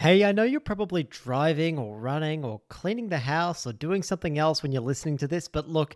Hey, I know you're probably driving or running or cleaning the house or doing something else when you're listening to this, but look,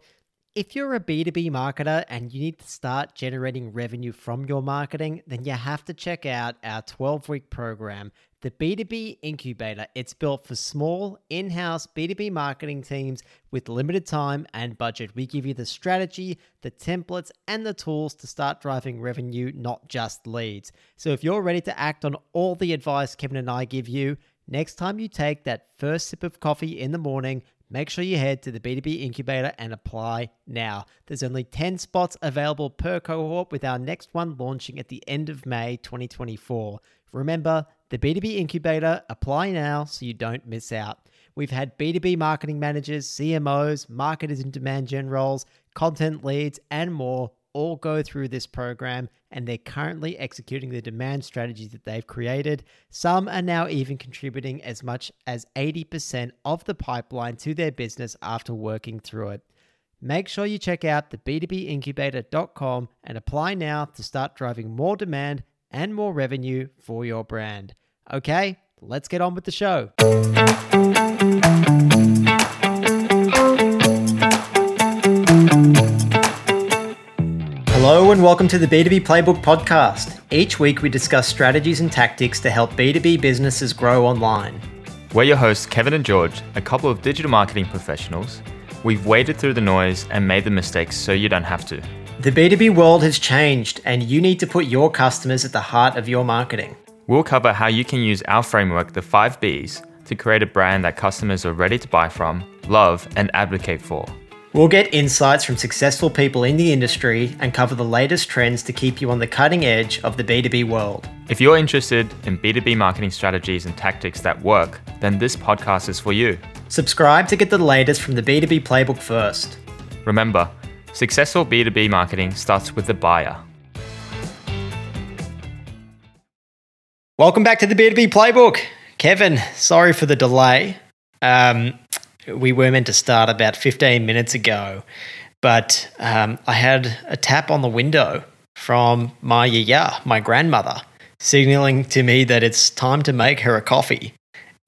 if you're a B2B marketer and you need to start generating revenue from your marketing, then you have to check out our 12 week program, the B2B Incubator. It's built for small, in house B2B marketing teams with limited time and budget. We give you the strategy, the templates, and the tools to start driving revenue, not just leads. So if you're ready to act on all the advice Kevin and I give you, next time you take that first sip of coffee in the morning, Make sure you head to the B2B Incubator and apply now. There's only 10 spots available per cohort, with our next one launching at the end of May 2024. Remember, the B2B Incubator, apply now so you don't miss out. We've had B2B marketing managers, CMOs, marketers in demand gen roles, content leads, and more all go through this program and they're currently executing the demand strategies that they've created. Some are now even contributing as much as 80% of the pipeline to their business after working through it. Make sure you check out the b2bincubator.com and apply now to start driving more demand and more revenue for your brand. Okay, let's get on with the show. Hello, and welcome to the B2B Playbook podcast. Each week, we discuss strategies and tactics to help B2B businesses grow online. We're your hosts, Kevin and George, a couple of digital marketing professionals. We've waded through the noise and made the mistakes so you don't have to. The B2B world has changed, and you need to put your customers at the heart of your marketing. We'll cover how you can use our framework, the 5 Bs, to create a brand that customers are ready to buy from, love, and advocate for. We'll get insights from successful people in the industry and cover the latest trends to keep you on the cutting edge of the B2B world. If you're interested in B2B marketing strategies and tactics that work, then this podcast is for you. Subscribe to get the latest from the B2B playbook first. Remember, successful B2B marketing starts with the buyer. Welcome back to the B2B playbook. Kevin, sorry for the delay. Um, we were meant to start about 15 minutes ago, but um, I had a tap on the window from my yaya, my grandmother, signaling to me that it's time to make her a coffee.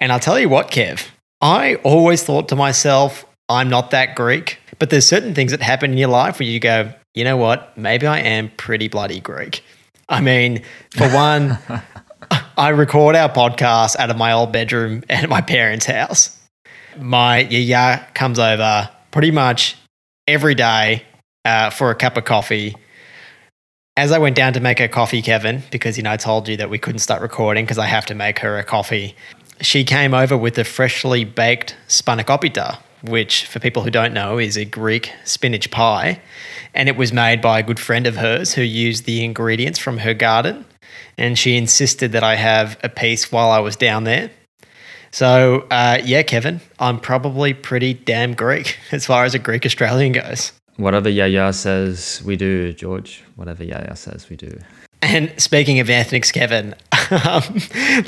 And I'll tell you what, Kev, I always thought to myself, I'm not that Greek, but there's certain things that happen in your life where you go, you know what, maybe I am pretty bloody Greek. I mean, for one, I record our podcast out of my old bedroom at my parents' house my yaya comes over pretty much every day uh, for a cup of coffee. As I went down to make her coffee, Kevin, because you know I told you that we couldn't start recording because I have to make her a coffee. She came over with a freshly baked spanakopita, which, for people who don't know, is a Greek spinach pie, and it was made by a good friend of hers who used the ingredients from her garden. And she insisted that I have a piece while I was down there. So, uh, yeah, Kevin, I'm probably pretty damn Greek as far as a Greek Australian goes. Whatever Yaya says, we do, George. Whatever Yaya says, we do. And speaking of ethnics, Kevin, um,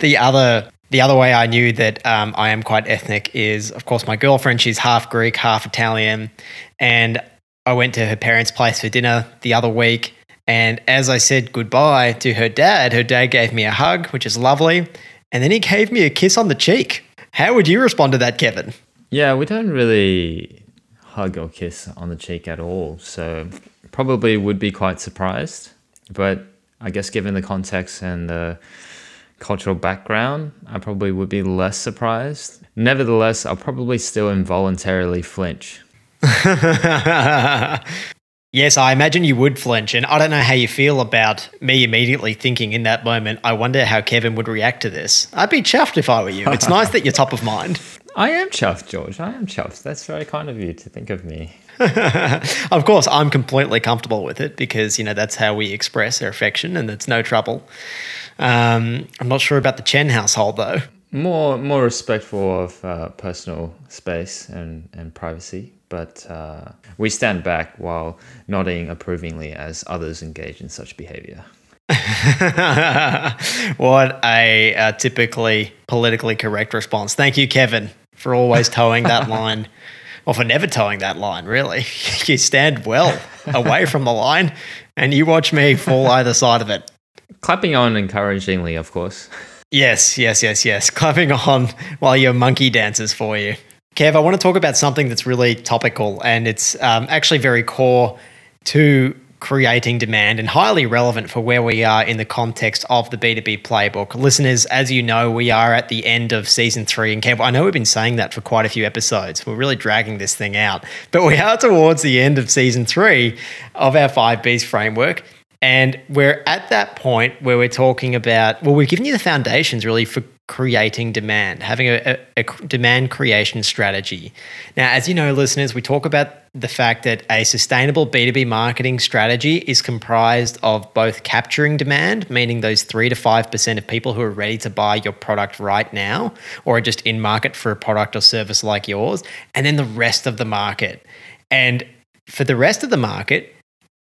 the other the other way I knew that um, I am quite ethnic is, of course, my girlfriend. She's half Greek, half Italian, and I went to her parents' place for dinner the other week. And as I said goodbye to her dad, her dad gave me a hug, which is lovely and then he gave me a kiss on the cheek. How would you respond to that, Kevin? Yeah, we don't really hug or kiss on the cheek at all. So probably would be quite surprised. But I guess given the context and the cultural background, I probably would be less surprised. Nevertheless, I'll probably still involuntarily flinch. Yes, I imagine you would flinch. And I don't know how you feel about me immediately thinking in that moment, I wonder how Kevin would react to this. I'd be chuffed if I were you. It's nice that you're top of mind. I am chuffed, George. I am chuffed. That's very kind of you to think of me. of course, I'm completely comfortable with it because, you know, that's how we express our affection and it's no trouble. Um, I'm not sure about the Chen household, though. More, more respectful of uh, personal space and, and privacy but uh, we stand back while nodding approvingly as others engage in such behavior. what a uh, typically politically correct response. Thank you, Kevin, for always toeing that line, or for never toeing that line, really. you stand well away from the line and you watch me fall either side of it. Clapping on encouragingly, of course. Yes, yes, yes, yes. Clapping on while your monkey dances for you. Kev, I want to talk about something that's really topical and it's um, actually very core to creating demand and highly relevant for where we are in the context of the B2B playbook. Listeners, as you know, we are at the end of season three. And Kev, I know we've been saying that for quite a few episodes. We're really dragging this thing out, but we are towards the end of season three of our five Bs framework. And we're at that point where we're talking about, well, we've given you the foundations really for creating demand, having a, a, a, demand creation strategy. Now, as you know, listeners, we talk about the fact that a sustainable B2B marketing strategy is comprised of both capturing demand, meaning those 3 to 5% of people who are ready to buy your product right now or are just in market for a product or service like yours, and then the rest of the market. And for the rest of the market,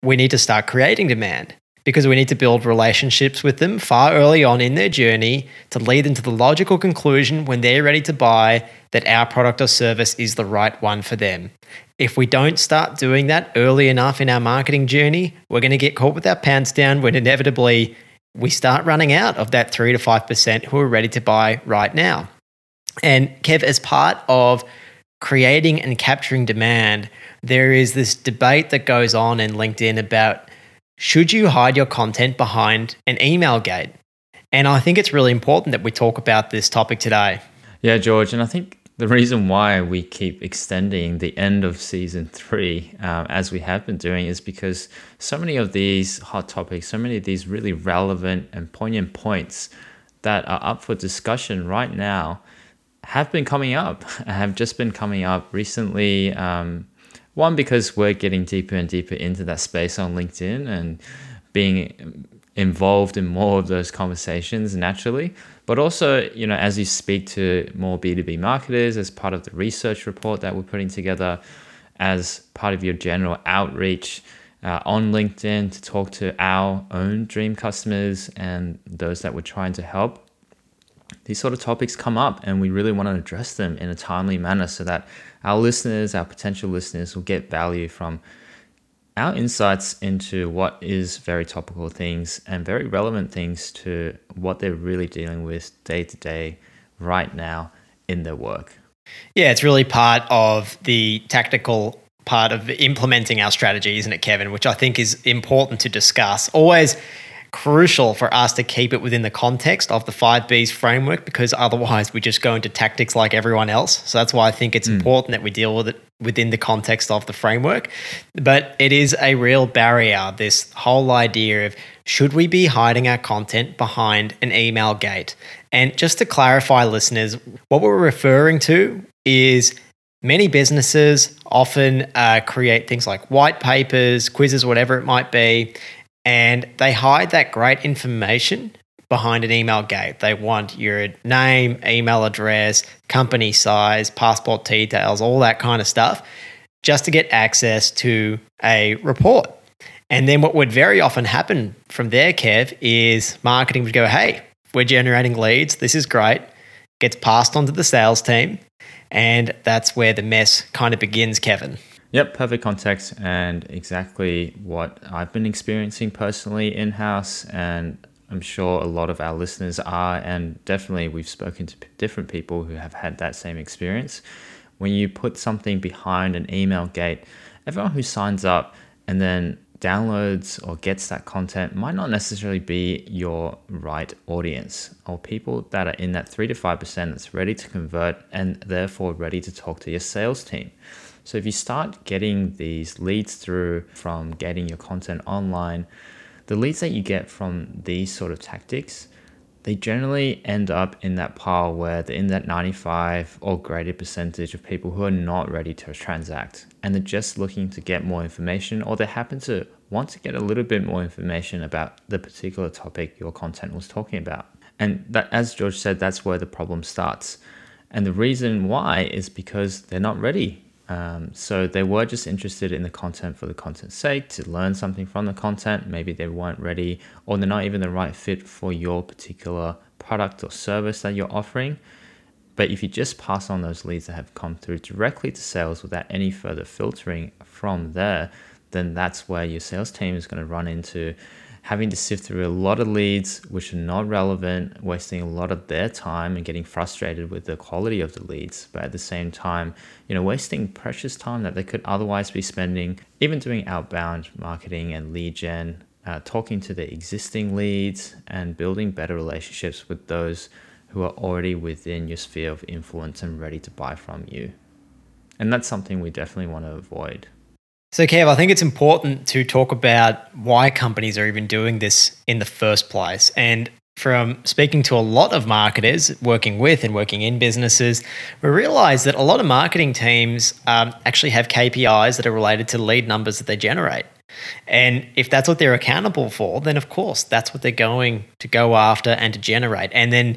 we need to start creating demand because we need to build relationships with them far early on in their journey to lead them to the logical conclusion when they're ready to buy that our product or service is the right one for them. If we don't start doing that early enough in our marketing journey, we're going to get caught with our pants down when inevitably we start running out of that 3 to 5% who are ready to buy right now. And Kev, as part of creating and capturing demand, there is this debate that goes on in LinkedIn about should you hide your content behind an email gate? And I think it's really important that we talk about this topic today. Yeah, George. And I think the reason why we keep extending the end of season three, um, as we have been doing, is because so many of these hot topics, so many of these really relevant and poignant points that are up for discussion right now have been coming up, have just been coming up recently. Um, one, because we're getting deeper and deeper into that space on LinkedIn and being involved in more of those conversations naturally. But also, you know, as you speak to more B2B marketers as part of the research report that we're putting together, as part of your general outreach uh, on LinkedIn to talk to our own dream customers and those that we're trying to help these sort of topics come up and we really want to address them in a timely manner so that our listeners, our potential listeners, will get value from our insights into what is very topical things and very relevant things to what they're really dealing with day to day right now in their work. Yeah, it's really part of the tactical part of implementing our strategy, isn't it, Kevin? Which I think is important to discuss. Always crucial for us to keep it within the context of the 5Bs framework because otherwise we just go into tactics like everyone else. So that's why I think it's mm. important that we deal with it within the context of the framework. But it is a real barrier, this whole idea of should we be hiding our content behind an email gate? And just to clarify, listeners, what we're referring to is many businesses often uh, create things like white papers, quizzes, whatever it might be, and they hide that great information behind an email gate. They want your name, email address, company size, passport details, all that kind of stuff, just to get access to a report. And then what would very often happen from there, Kev, is marketing would go, hey, we're generating leads. This is great. Gets passed on to the sales team. And that's where the mess kind of begins, Kevin. Yep, perfect context and exactly what I've been experiencing personally in house. And I'm sure a lot of our listeners are. And definitely, we've spoken to different people who have had that same experience. When you put something behind an email gate, everyone who signs up and then downloads or gets that content might not necessarily be your right audience or people that are in that 3 to 5% that's ready to convert and therefore ready to talk to your sales team. So if you start getting these leads through from getting your content online, the leads that you get from these sort of tactics, they generally end up in that pile where they're in that 95 or greater percentage of people who are not ready to transact and they're just looking to get more information or they happen to want to get a little bit more information about the particular topic your content was talking about. And that as George said, that's where the problem starts. And the reason why is because they're not ready um, so they were just interested in the content for the content's sake to learn something from the content. Maybe they weren't ready or they're not even the right fit for your particular product or service that you're offering. But if you just pass on those leads that have come through directly to sales without any further filtering from there, then that's where your sales team is going to run into having to sift through a lot of leads which are not relevant, wasting a lot of their time and getting frustrated with the quality of the leads, but at the same time, you know, wasting precious time that they could otherwise be spending even doing outbound marketing and lead gen, uh, talking to the existing leads and building better relationships with those who are already within your sphere of influence and ready to buy from you. And that's something we definitely want to avoid. So, Kev, I think it's important to talk about why companies are even doing this in the first place. And from speaking to a lot of marketers working with and working in businesses, we realize that a lot of marketing teams um, actually have KPIs that are related to lead numbers that they generate. And if that's what they're accountable for, then of course that's what they're going to go after and to generate. And then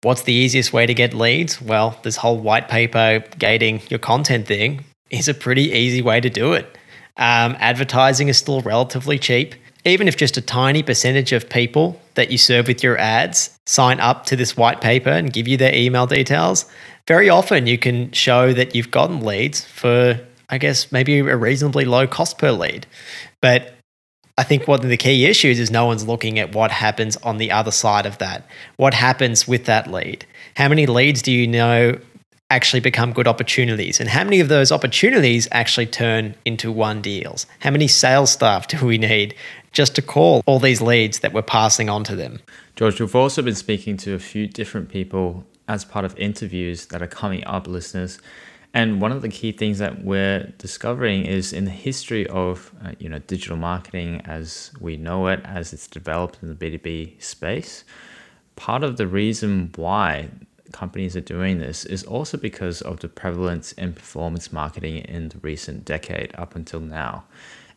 what's the easiest way to get leads? Well, this whole white paper gating your content thing is a pretty easy way to do it. Um, advertising is still relatively cheap. Even if just a tiny percentage of people that you serve with your ads sign up to this white paper and give you their email details, very often you can show that you've gotten leads for, I guess, maybe a reasonably low cost per lead. But I think one of the key issues is no one's looking at what happens on the other side of that. What happens with that lead? How many leads do you know actually become good opportunities? And how many of those opportunities actually turn into one deals? How many sales staff do we need just to call all these leads that we're passing on to them? George, we've also been speaking to a few different people as part of interviews that are coming up, listeners. And one of the key things that we're discovering is in the history of uh, you know digital marketing as we know it, as it's developed in the B2B space, part of the reason why companies are doing this is also because of the prevalence in performance marketing in the recent decade up until now.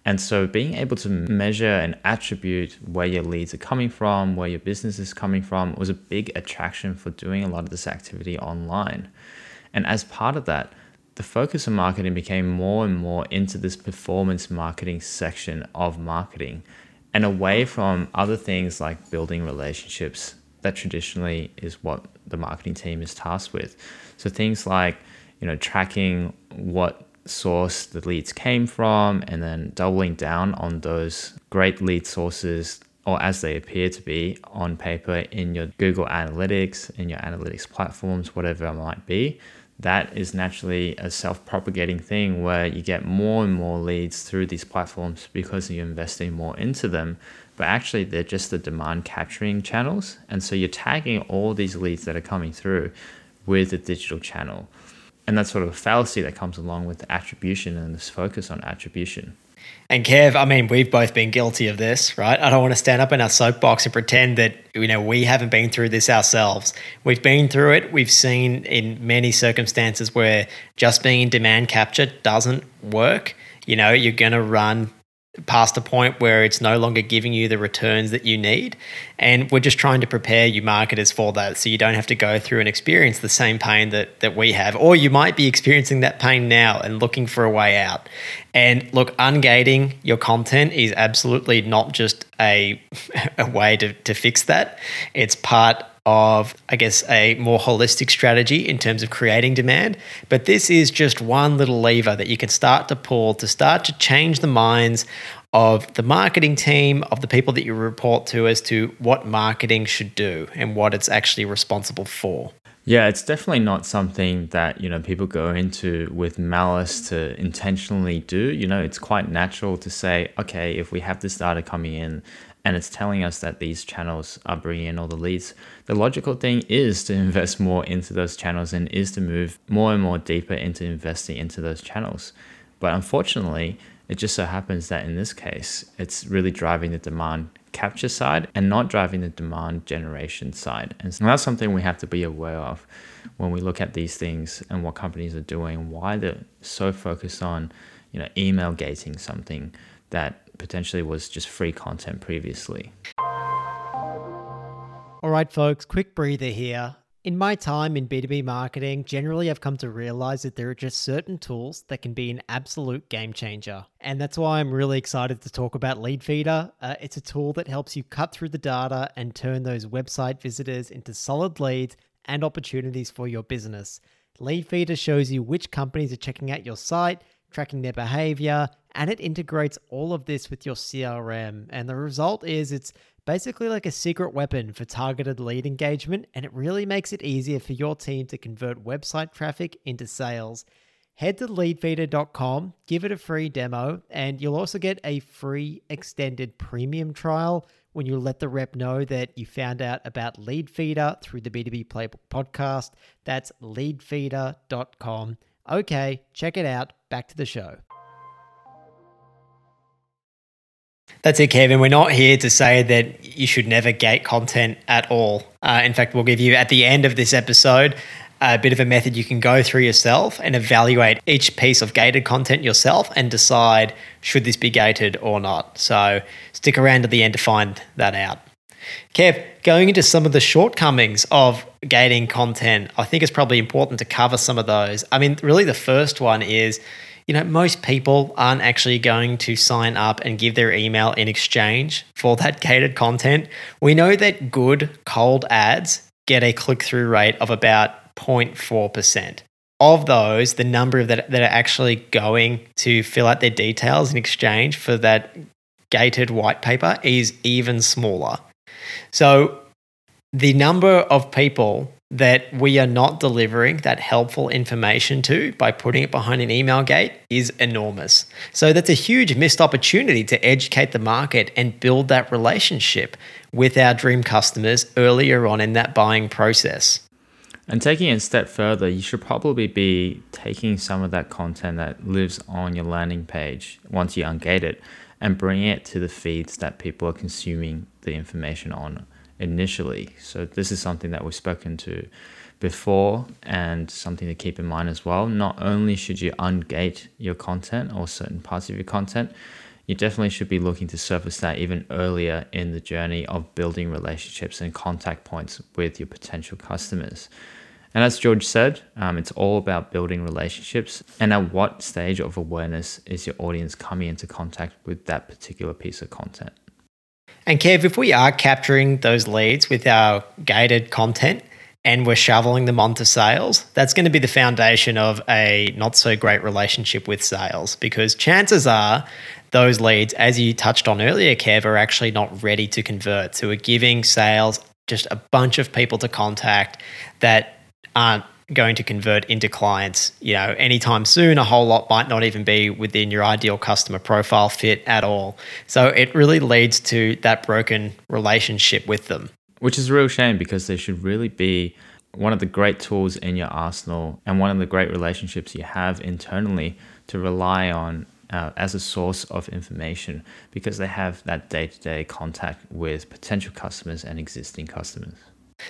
And so being able to measure and attribute where your leads are coming from, where your business is coming from, was a big attraction for doing a lot of this activity online. And as part of that, the focus of marketing became more and more into this performance marketing section of marketing and away from other things like building relationships that traditionally is what the marketing team is tasked with. So things like, you know, tracking what source the leads came from and then doubling down on those great lead sources or as they appear to be on paper in your Google Analytics, in your analytics platforms, whatever it might be. That is naturally a self propagating thing where you get more and more leads through these platforms because you're investing more into them but actually they're just the demand capturing channels. And so you're tagging all these leads that are coming through with the digital channel. And that's sort of a fallacy that comes along with attribution and this focus on attribution. And Kev, I mean, we've both been guilty of this, right? I don't want to stand up in our soapbox and pretend that you know we haven't been through this ourselves. We've been through it. We've seen in many circumstances where just being in demand capture doesn't work. You know, you're going to run past a point where it's no longer giving you the returns that you need. And we're just trying to prepare you marketers for that so you don't have to go through and experience the same pain that, that we have. Or you might be experiencing that pain now and looking for a way out. And look, ungating your content is absolutely not just a, a way to, to fix that, it's part of, I guess, a more holistic strategy in terms of creating demand. But this is just one little lever that you can start to pull to start to change the minds of the marketing team, of the people that you report to as to what marketing should do and what it's actually responsible for. Yeah, it's definitely not something that, you know, people go into with malice to intentionally do. You know, it's quite natural to say, okay, if we have this data coming in and it's telling us that these channels are bringing in all the leads. The logical thing is to invest more into those channels and is to move more and more deeper into investing into those channels. But unfortunately, it just so happens that in this case, it's really driving the demand capture side and not driving the demand generation side. And so that's something we have to be aware of when we look at these things and what companies are doing, why they're so focused on, you know, email gating something that potentially was just free content previously. All right, folks, quick breather here. In my time in B2B marketing, generally I've come to realize that there are just certain tools that can be an absolute game changer. And that's why I'm really excited to talk about Leadfeeder. Uh, it's a tool that helps you cut through the data and turn those website visitors into solid leads and opportunities for your business. Leadfeeder shows you which companies are checking out your site, tracking their behavior, and it integrates all of this with your CRM. And the result is it's basically like a secret weapon for targeted lead engagement, and it really makes it easier for your team to convert website traffic into sales. Head to leadfeeder.com, give it a free demo, and you'll also get a free extended premium trial when you let the rep know that you found out about Leadfeeder through the B2B Playbook podcast. That's leadfeeder.com. Okay, check it out. Back to the show. That's it, Kevin. We're not here to say that you should never gate content at all. Uh, in fact, we'll give you at the end of this episode a bit of a method you can go through yourself and evaluate each piece of gated content yourself and decide should this be gated or not. So stick around to the end to find that out. Kev, going into some of the shortcomings of gating content, I think it's probably important to cover some of those. I mean, really, the first one is you know, most people aren't actually going to sign up and give their email in exchange for that gated content. We know that good cold ads get a click through rate of about 0.4%. Of those, the number that, that are actually going to fill out their details in exchange for that gated white paper is even smaller. So the number of people that we are not delivering that helpful information to by putting it behind an email gate is enormous. So that's a huge missed opportunity to educate the market and build that relationship with our dream customers earlier on in that buying process. And taking it a step further, you should probably be taking some of that content that lives on your landing page once you ungate it and bringing it to the feeds that people are consuming the information on initially. So this is something that we've spoken to before and something to keep in mind as well. Not only should you ungate your content or certain parts of your content, you definitely should be looking to surface that even earlier in the journey of building relationships and contact points with your potential customers. And as George said, um, it's all about building relationships. And at what stage of awareness is your audience coming into contact with that particular piece of content? And Kev, if we are capturing those leads with our gated content and we're shoveling them onto sales, that's going to be the foundation of a not so great relationship with sales because chances are those leads, as you touched on earlier, Kev, are actually not ready to convert. So we're giving sales just a bunch of people to contact that aren't going to convert into clients, you know, anytime soon. A whole lot might not even be within your ideal customer profile fit at all. So it really leads to that broken relationship with them. Which is a real shame because they should really be one of the great tools in your arsenal and one of the great relationships you have internally to rely on uh, as a source of information because they have that day to day contact with potential customers and existing customers.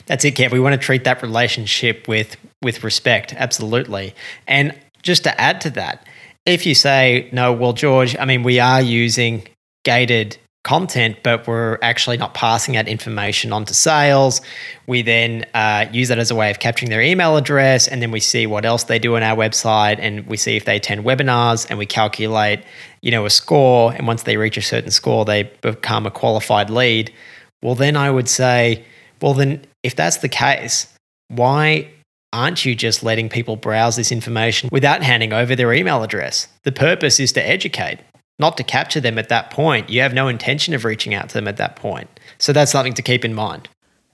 That's it, Kev. We want to treat that relationship with with respect, absolutely. And just to add to that, if you say, no, well, George, I mean, we are using gated content, but we're actually not passing that information on to sales. We then uh, use that as a way of capturing their email address, and then we see what else they do on our website, and we see if they attend webinars, and we calculate, you know, a score. And once they reach a certain score, they become a qualified lead. Well, then I would say, well, then if that's the case, why aren't you just letting people browse this information without handing over their email address? The purpose is to educate, not to capture them at that point. You have no intention of reaching out to them at that point. So that's something to keep in mind.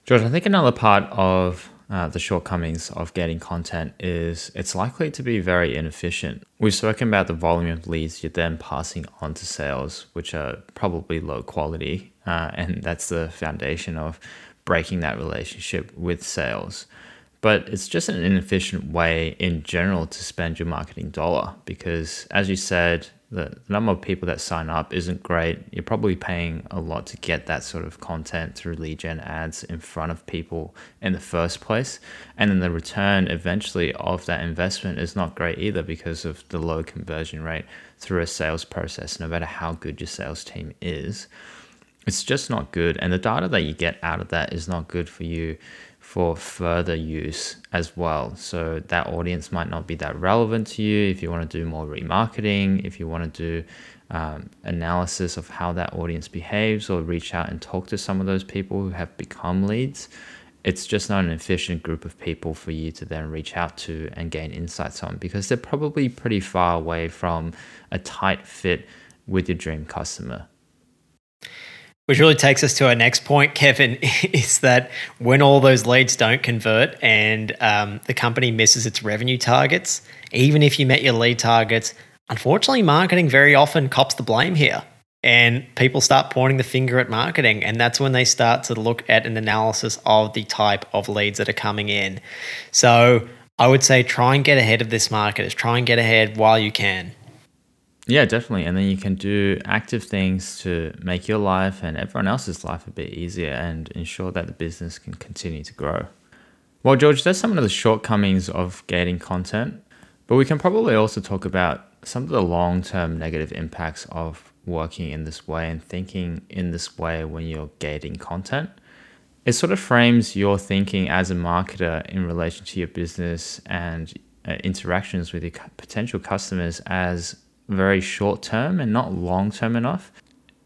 George, I think another part of uh, the shortcomings of getting content is it's likely to be very inefficient. We've spoken about the volume of leads you're then passing on to sales, which are probably low quality, uh, and that's the foundation of breaking that relationship with sales. But it's just an inefficient way in general to spend your marketing dollar because, as you said, the number of people that sign up isn't great. You're probably paying a lot to get that sort of content through lead gen ads in front of people in the first place. And then the return eventually of that investment is not great either because of the low conversion rate through a sales process, no matter how good your sales team is it's just not good. And the data that you get out of that is not good for you for further use as well. So that audience might not be that relevant to you if you want to do more remarketing, if you want to do um, analysis of how that audience behaves or reach out and talk to some of those people who have become leads. It's just not an efficient group of people for you to then reach out to and gain insights on because they're probably pretty far away from a tight fit with your dream customer. Which really takes us to our next point, Kevin, is that when all those leads don't convert and um, the company misses its revenue targets, even if you met your lead targets, unfortunately, marketing very often cops the blame here. And people start pointing the finger at marketing. And that's when they start to look at an analysis of the type of leads that are coming in. So I would say try and get ahead of this market, try and get ahead while you can. Yeah, definitely. And then you can do active things to make your life and everyone else's life a bit easier and ensure that the business can continue to grow. Well, George, that's some of the shortcomings of gating content, but we can probably also talk about some of the long term negative impacts of working in this way and thinking in this way when you're gating content. It sort of frames your thinking as a marketer in relation to your business and uh, interactions with your potential customers as very short term and not long term enough.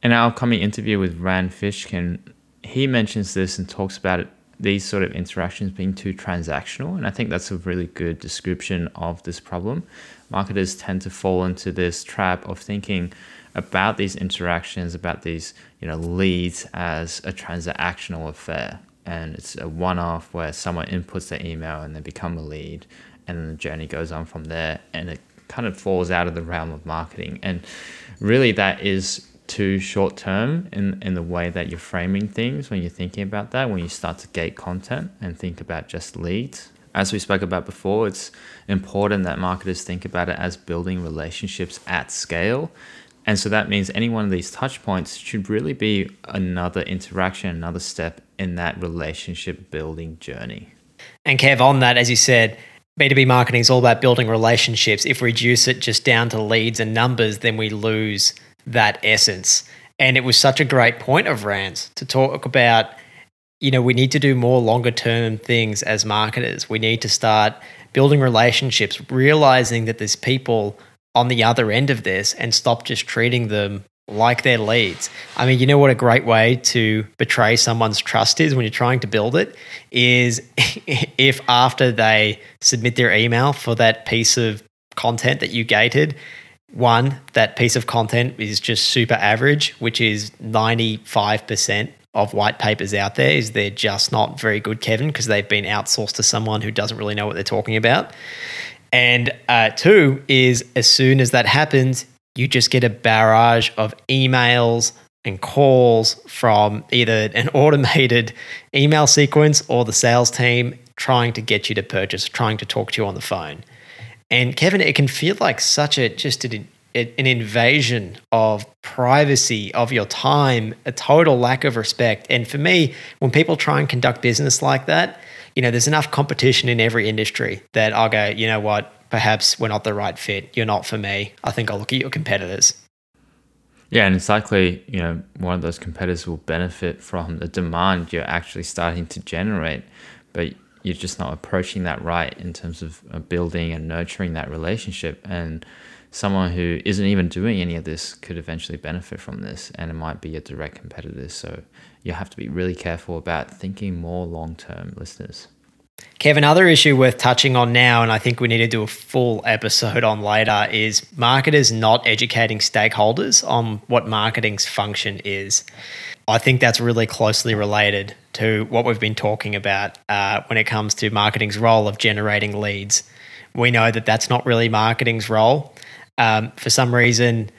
In our upcoming interview with Rand Fishkin, he mentions this and talks about it, these sort of interactions being too transactional. And I think that's a really good description of this problem. Marketers tend to fall into this trap of thinking about these interactions, about these you know leads as a transactional affair. And it's a one off where someone inputs their email and they become a lead and the journey goes on from there and it kind of falls out of the realm of marketing. And really, that is too short term in, in the way that you're framing things when you're thinking about that, when you start to gate content and think about just leads. As we spoke about before, it's important that marketers think about it as building relationships at scale. And so that means any one of these touch points should really be another interaction, another step in that relationship building journey. And Kev, on that, as you said, B2B marketing is all about building relationships. If we reduce it just down to leads and numbers, then we lose that essence. And it was such a great point of Rand's to talk about, you know, we need to do more longer term things as marketers. We need to start building relationships, realizing that there's people on the other end of this and stop just treating them like their leads. I mean, you know what a great way to betray someone's trust is when you're trying to build it is if after they submit their email for that piece of content that you gated, one, that piece of content is just super average, which is 95% of white papers out there is they're just not very good, Kevin, because they've been outsourced to someone who doesn't really know what they're talking about. And uh, two is as soon as that happens, you just get a barrage of emails and calls from either an automated email sequence or the sales team trying to get you to purchase, trying to talk to you on the phone. And Kevin, it can feel like such a just an, an invasion of privacy, of your time, a total lack of respect. And for me, when people try and conduct business like that, you know, there's enough competition in every industry that I'll go, you know what, perhaps we're not the right fit. You're not for me. I think I'll look at your competitors. Yeah, and it's likely, you know, one of those competitors will benefit from the demand you're actually starting to generate, but you're just not approaching that right in terms of uh, building and nurturing that relationship. And someone who isn't even doing any of this could eventually benefit from this, and it might be a direct competitor. So you have to be really careful about thinking more long term, listeners. Kevin, another issue worth touching on now, and I think we need to do a full episode on later, is marketers not educating stakeholders on what marketing's function is. I think that's really closely related to what we've been talking about uh, when it comes to marketing's role of generating leads. We know that that's not really marketing's role. Um, for some reason,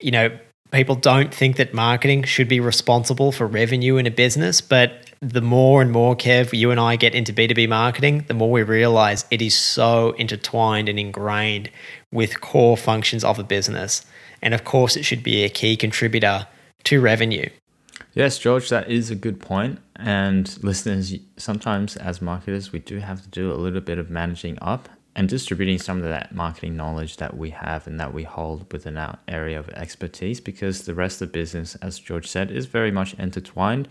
you know, people don't think that marketing should be responsible for revenue in a business, but the more and more, Kev, you and I get into B2B marketing, the more we realize it is so intertwined and ingrained with core functions of a business. And of course, it should be a key contributor to revenue. Yes, George, that is a good point. And listeners, sometimes as marketers, we do have to do a little bit of managing up and distributing some of that marketing knowledge that we have and that we hold within our area of expertise because the rest of the business, as George said, is very much intertwined.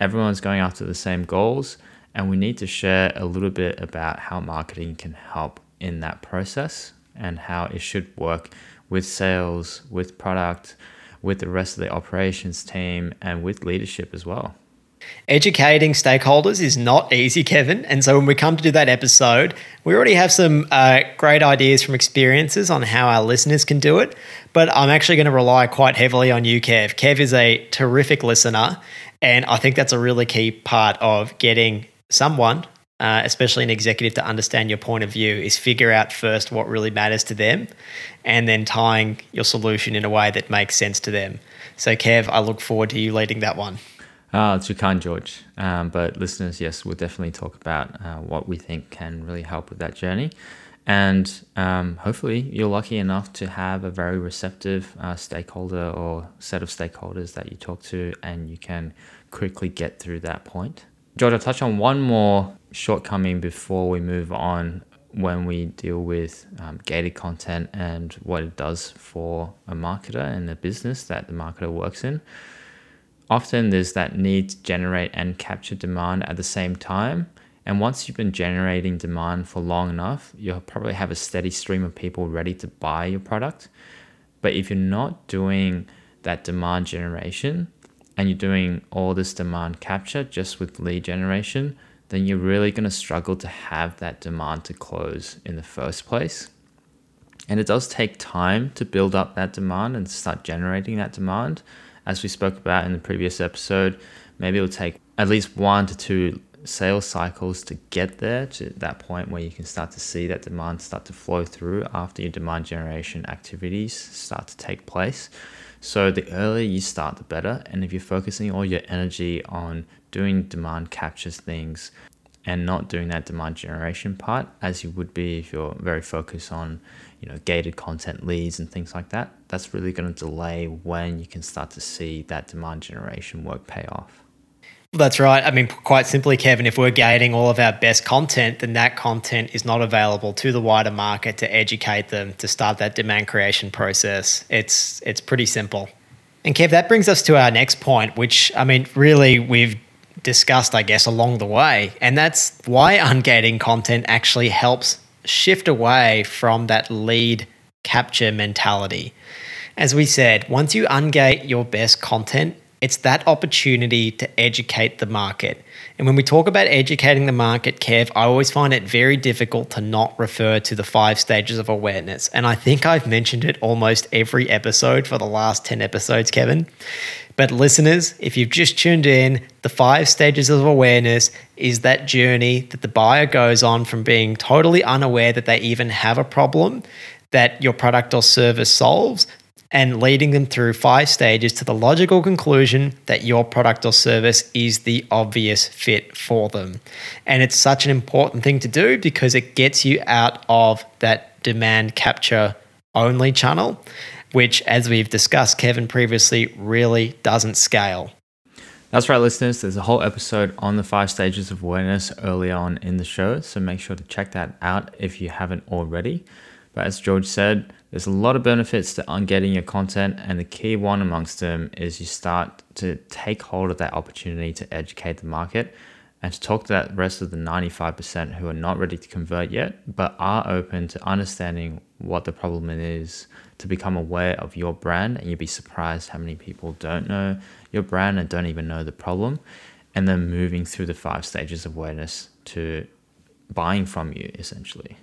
Everyone's going after the same goals, and we need to share a little bit about how marketing can help in that process and how it should work with sales, with product, with the rest of the operations team, and with leadership as well. Educating stakeholders is not easy, Kevin. And so when we come to do that episode, we already have some uh, great ideas from experiences on how our listeners can do it. But I'm actually going to rely quite heavily on you, Kev. Kev is a terrific listener. And I think that's a really key part of getting someone, uh, especially an executive, to understand your point of view is figure out first what really matters to them and then tying your solution in a way that makes sense to them. So, Kev, I look forward to you leading that one. Ah, it's too kind, George. Um, but listeners, yes, we'll definitely talk about uh, what we think can really help with that journey. And um, hopefully, you're lucky enough to have a very receptive uh, stakeholder or set of stakeholders that you talk to, and you can quickly get through that point. George, I'll touch on one more shortcoming before we move on when we deal with um, gated content and what it does for a marketer and the business that the marketer works in. Often there's that need to generate and capture demand at the same time. And once you've been generating demand for long enough, you'll probably have a steady stream of people ready to buy your product. But if you're not doing that demand generation and you're doing all this demand capture just with lead generation, then you're really going to struggle to have that demand to close in the first place. And it does take time to build up that demand and start generating that demand. As we spoke about in the previous episode, maybe it'll take at least one to two sales cycles to get there to that point where you can start to see that demand start to flow through after your demand generation activities start to take place. So the earlier you start, the better. And if you're focusing all your energy on doing demand captures things and not doing that demand generation part, as you would be if you're very focused on, you know, gated content leads and things like that, that's really going to delay when you can start to see that demand generation work pay off. That's right. I mean, quite simply, Kevin, if we're gating all of our best content, then that content is not available to the wider market to educate them to start that demand creation process. It's it's pretty simple. And Kev, that brings us to our next point, which I mean, really we've discussed, I guess, along the way, and that's why ungating content actually helps shift away from that lead capture mentality. As we said, once you ungate your best content, it's that opportunity to educate the market. And when we talk about educating the market, Kev, I always find it very difficult to not refer to the five stages of awareness. And I think I've mentioned it almost every episode for the last 10 episodes, Kevin. But listeners, if you've just tuned in, the five stages of awareness is that journey that the buyer goes on from being totally unaware that they even have a problem that your product or service solves and leading them through five stages to the logical conclusion that your product or service is the obvious fit for them. And it's such an important thing to do because it gets you out of that demand capture only channel, which, as we've discussed, Kevin previously, really doesn't scale. That's right, listeners. There's a whole episode on the five stages of awareness early on in the show, so make sure to check that out if you haven't already. But as George said, there's a lot of benefits to ungating your content, and the key one amongst them is you start to take hold of that opportunity to educate the market and to talk to that rest of the 95% who are not ready to convert yet, but are open to understanding what the problem is, to become aware of your brand, and you'd be surprised how many people don't know your brand and don't even know the problem, and then moving through the five stages of awareness to buying from you essentially.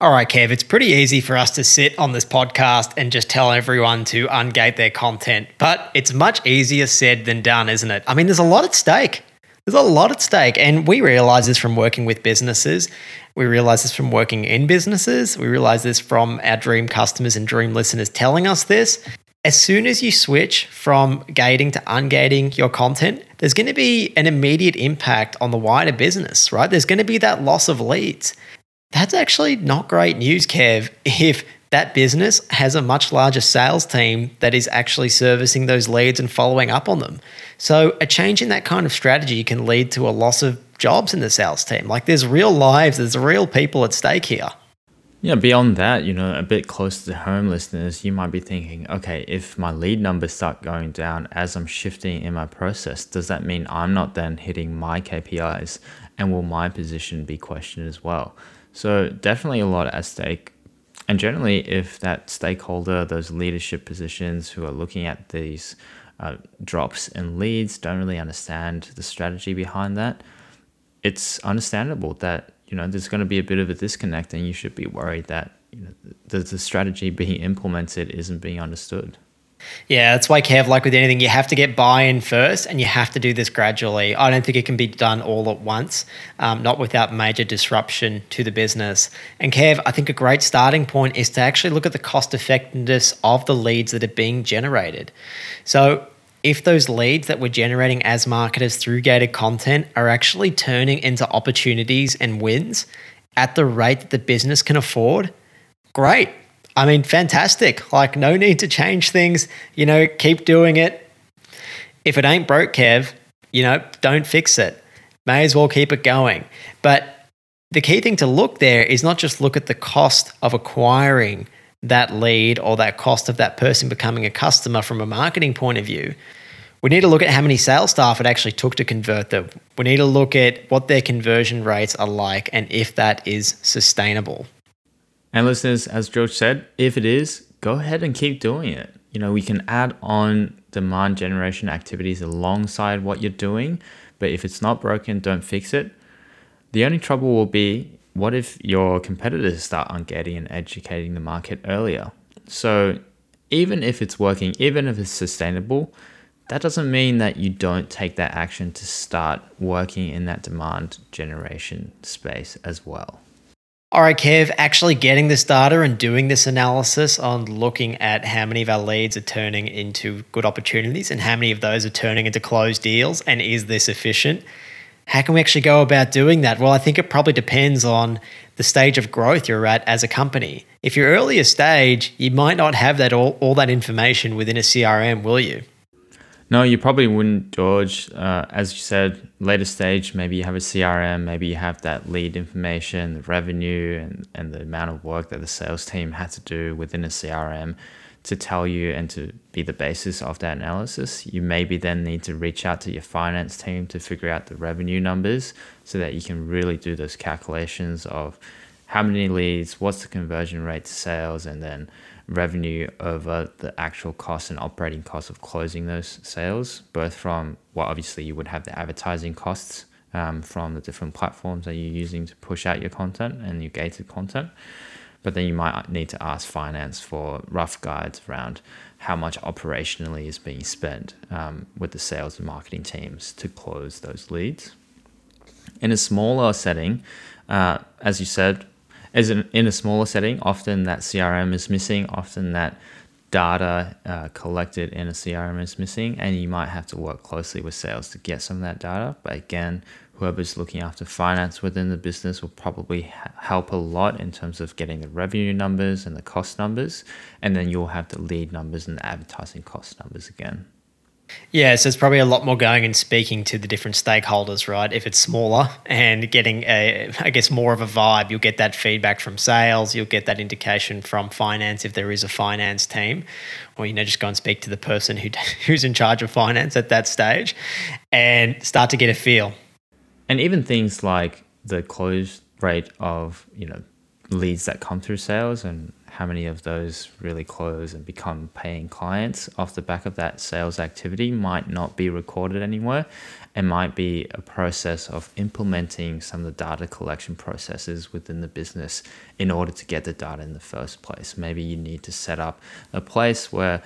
All right, Kev, it's pretty easy for us to sit on this podcast and just tell everyone to ungate their content, but it's much easier said than done, isn't it? I mean, there's a lot at stake. There's a lot at stake. And we realize this from working with businesses. We realize this from working in businesses. We realize this from our dream customers and dream listeners telling us this. As soon as you switch from gating to ungating your content, there's going to be an immediate impact on the wider business, right? There's going to be that loss of leads. That's actually not great news, Kev, if that business has a much larger sales team that is actually servicing those leads and following up on them. So, a change in that kind of strategy can lead to a loss of jobs in the sales team. Like, there's real lives, there's real people at stake here. Yeah, beyond that, you know, a bit closer to home listeners, you might be thinking, okay, if my lead numbers start going down as I'm shifting in my process, does that mean I'm not then hitting my KPIs? And will my position be questioned as well? So definitely a lot at stake. And generally, if that stakeholder, those leadership positions who are looking at these uh, drops in leads, don't really understand the strategy behind that, it's understandable that you know there's going to be a bit of a disconnect, and you should be worried that you know, the, the strategy being implemented isn't being understood. Yeah, that's why Kev, like with anything, you have to get buy-in first, and you have to do this gradually. I don't think it can be done all at once, um, not without major disruption to the business. And Kev, I think a great starting point is to actually look at the cost effectiveness of the leads that are being generated. So if those leads that we're generating as marketers through gated content are actually turning into opportunities and wins at the rate that the business can afford, great. I mean, fantastic. Like, no need to change things. You know, keep doing it. If it ain't broke, Kev, you know, don't fix it. May as well keep it going. But the key thing to look there is not just look at the cost of acquiring that lead or that cost of that person becoming a customer from a marketing point of view. We need to look at how many sales staff it actually took to convert them. We need to look at what their conversion rates are like and if that is sustainable. And listeners, as George said, if it is, go ahead and keep doing it. You know, we can add on demand generation activities alongside what you're doing, but if it's not broken, don't fix it. The only trouble will be what if your competitors start on getting and educating the market earlier? So, even if it's working, even if it's sustainable, that doesn't mean that you don't take that action to start working in that demand generation space as well. All right, Kev, actually getting this data and doing this analysis on looking at how many of our leads are turning into good opportunities and how many of those are turning into closed deals, and is this efficient? How can we actually go about doing that? Well, I think it probably depends on the stage of growth you're at as a company. If you're earlier stage, you might not have that all, all that information within a CRM, will you? No, you probably wouldn't, George. Uh, as you said, later stage, maybe you have a CRM, maybe you have that lead information, the revenue, and, and the amount of work that the sales team had to do within a CRM to tell you and to be the basis of that analysis. You maybe then need to reach out to your finance team to figure out the revenue numbers so that you can really do those calculations of how many leads, what's the conversion rate to sales, and then revenue over the actual cost and operating costs of closing those sales, both from well, obviously you would have the advertising costs um, from the different platforms that you're using to push out your content and your gated content. But then you might need to ask finance for rough guides around how much operationally is being spent um, with the sales and marketing teams to close those leads. In a smaller setting, uh, as you said, as in, in a smaller setting, often that CRM is missing, often that data uh, collected in a CRM is missing, and you might have to work closely with sales to get some of that data. But again, whoever's looking after finance within the business will probably ha- help a lot in terms of getting the revenue numbers and the cost numbers, and then you'll have the lead numbers and the advertising cost numbers again. Yeah, so it's probably a lot more going and speaking to the different stakeholders, right? If it's smaller and getting a, I guess, more of a vibe, you'll get that feedback from sales, you'll get that indication from finance if there is a finance team, or you know, just go and speak to the person who who's in charge of finance at that stage, and start to get a feel. And even things like the close rate of you know leads that come through sales and how many of those really close and become paying clients off the back of that sales activity might not be recorded anywhere and might be a process of implementing some of the data collection processes within the business in order to get the data in the first place. Maybe you need to set up a place where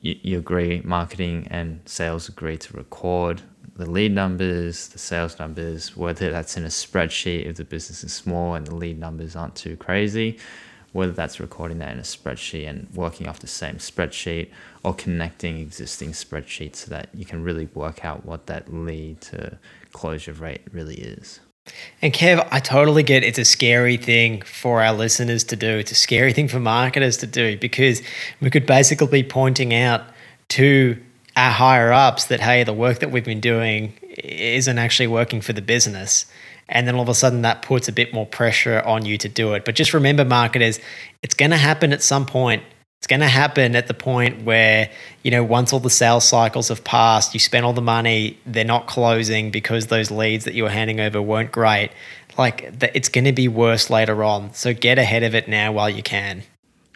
you, you agree, marketing and sales agree to record the lead numbers, the sales numbers, whether that's in a spreadsheet if the business is small and the lead numbers aren't too crazy whether that's recording that in a spreadsheet and working off the same spreadsheet or connecting existing spreadsheets so that you can really work out what that lead to closure rate really is. And Kev, I totally get it's a scary thing for our listeners to do. It's a scary thing for marketers to do because we could basically be pointing out to our higher ups that, hey, the work that we've been doing isn't actually working for the business and then all of a sudden that puts a bit more pressure on you to do it. But just remember, marketers, it's going to happen at some point. It's going to happen at the point where, you know, once all the sales cycles have passed, you spend all the money, they're not closing because those leads that you were handing over weren't great. Like, it's going to be worse later on. So get ahead of it now while you can.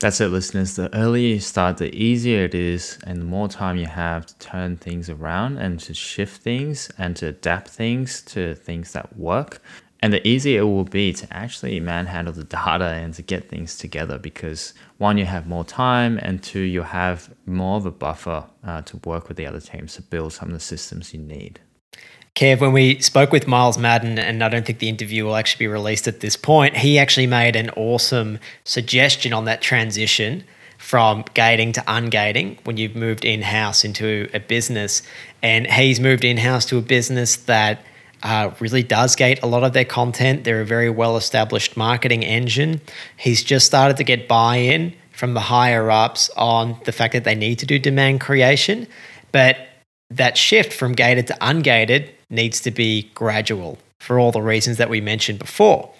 That's it, listeners. The earlier you start, the easier it is, and the more time you have to turn things around and to shift things and to adapt things to things that work. And the easier it will be to actually manhandle the data and to get things together because one, you have more time, and two, you have more of a buffer uh, to work with the other teams to build some of the systems you need. Kev, when we spoke with Miles Madden, and I don't think the interview will actually be released at this point, he actually made an awesome suggestion on that transition from gating to ungating when you've moved in house into a business. And he's moved in house to a business that uh, really does gate a lot of their content. They're a very well established marketing engine. He's just started to get buy in from the higher ups on the fact that they need to do demand creation. But that shift from gated to ungated needs to be gradual for all the reasons that we mentioned before.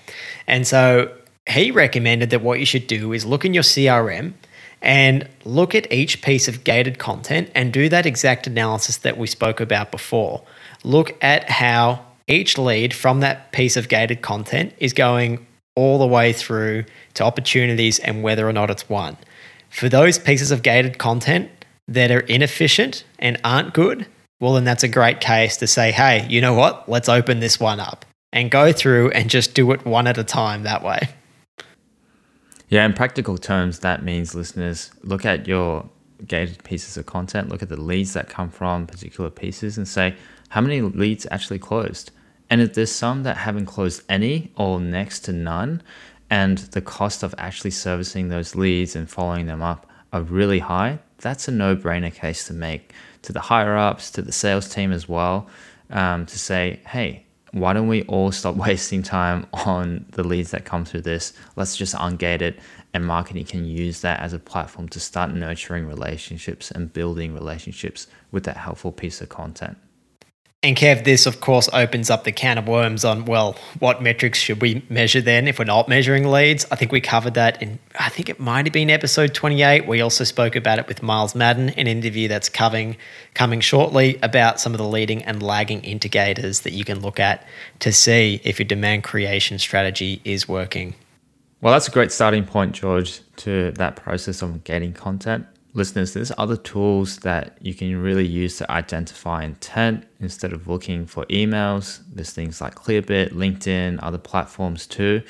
And so he recommended that what you should do is look in your CRM and look at each piece of gated content and do that exact analysis that we spoke about before. Look at how each lead from that piece of gated content is going all the way through to opportunities and whether or not it's won. For those pieces of gated content that are inefficient and aren't good, well, then that's a great case to say, hey, you know what? Let's open this one up and go through and just do it one at a time that way. Yeah, in practical terms, that means listeners look at your gated pieces of content, look at the leads that come from particular pieces, and say, how many leads actually closed? And if there's some that haven't closed any or next to none, and the cost of actually servicing those leads and following them up are really high, that's a no brainer case to make to the higher ups, to the sales team as well, um, to say, hey, why don't we all stop wasting time on the leads that come through this? Let's just ungate it, and marketing can use that as a platform to start nurturing relationships and building relationships with that helpful piece of content. And Kev, this of course opens up the can of worms on well, what metrics should we measure then if we're not measuring leads? I think we covered that in I think it might have been episode 28. We also spoke about it with Miles Madden, an interview that's coming coming shortly about some of the leading and lagging indicators that you can look at to see if your demand creation strategy is working. Well, that's a great starting point, George, to that process of getting content listeners, there's other tools that you can really use to identify intent instead of looking for emails. There's things like Clearbit, LinkedIn, other platforms too.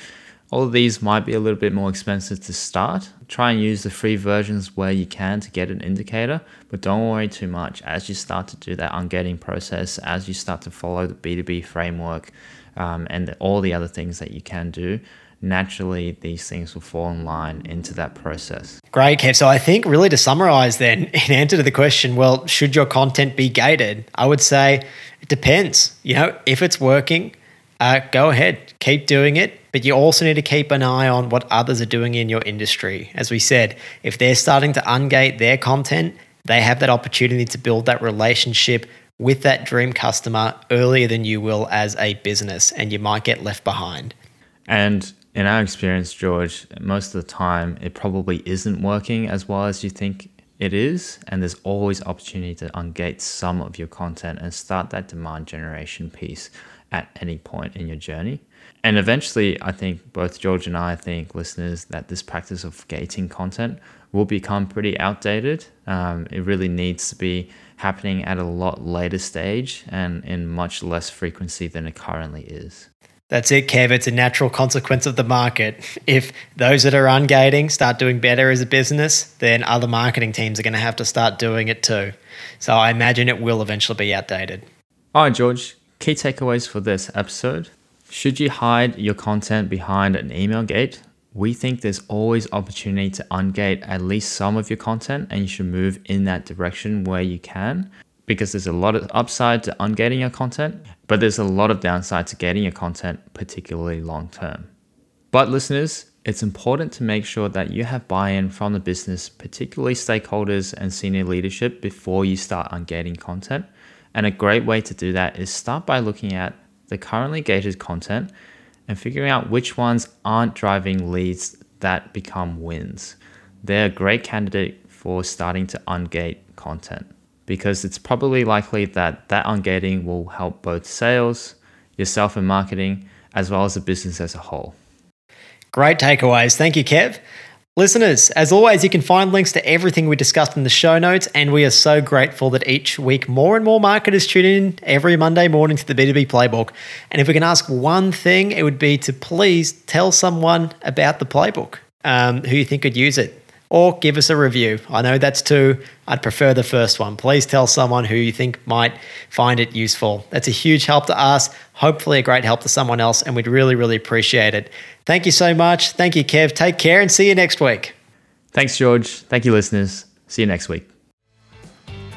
All of these might be a little bit more expensive to start. Try and use the free versions where you can to get an indicator, but don't worry too much. As you start to do that ungating process, as you start to follow the B2B framework um, and all the other things that you can do, naturally these things will fall in line into that process. Great, Kev. So I think really to summarize then, in answer to the question, well, should your content be gated? I would say it depends. You know, if it's working, uh, go ahead, keep doing it. But you also need to keep an eye on what others are doing in your industry. As we said, if they're starting to ungate their content, they have that opportunity to build that relationship with that dream customer earlier than you will as a business, and you might get left behind. And in our experience, George, most of the time it probably isn't working as well as you think it is. And there's always opportunity to ungate some of your content and start that demand generation piece at any point in your journey. And eventually, I think both George and I think listeners that this practice of gating content will become pretty outdated. Um, it really needs to be happening at a lot later stage and in much less frequency than it currently is. That's it, Kev. It's a natural consequence of the market. If those that are ungating start doing better as a business, then other marketing teams are going to have to start doing it too. So I imagine it will eventually be outdated. All right, George. Key takeaways for this episode. Should you hide your content behind an email gate? We think there's always opportunity to ungate at least some of your content and you should move in that direction where you can because there's a lot of upside to ungating your content, but there's a lot of downside to gating your content, particularly long term. But listeners, it's important to make sure that you have buy in from the business, particularly stakeholders and senior leadership, before you start ungating content. And a great way to do that is start by looking at the currently gated content and figuring out which ones aren't driving leads that become wins. They're a great candidate for starting to ungate content because it's probably likely that that ungating will help both sales, yourself and marketing, as well as the business as a whole. Great takeaways. Thank you, Kev. Listeners, as always, you can find links to everything we discussed in the show notes, and we are so grateful that each week more and more marketers tune in every Monday morning to the B2B Playbook. And if we can ask one thing, it would be to please tell someone about the playbook um, who you think could use it, or give us a review. I know that's two. I'd prefer the first one. Please tell someone who you think might find it useful. That's a huge help to us, hopefully, a great help to someone else, and we'd really, really appreciate it. Thank you so much. Thank you, Kev. Take care and see you next week. Thanks, George. Thank you, listeners. See you next week.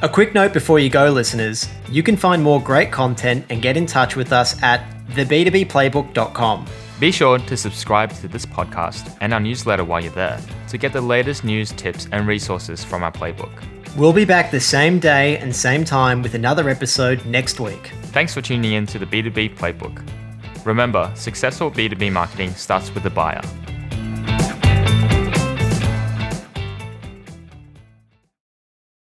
A quick note before you go, listeners you can find more great content and get in touch with us at theb2bplaybook.com. Be sure to subscribe to this podcast and our newsletter while you're there to get the latest news, tips, and resources from our playbook. We'll be back the same day and same time with another episode next week. Thanks for tuning in to the B2B Playbook. Remember, successful B2B marketing starts with the buyer.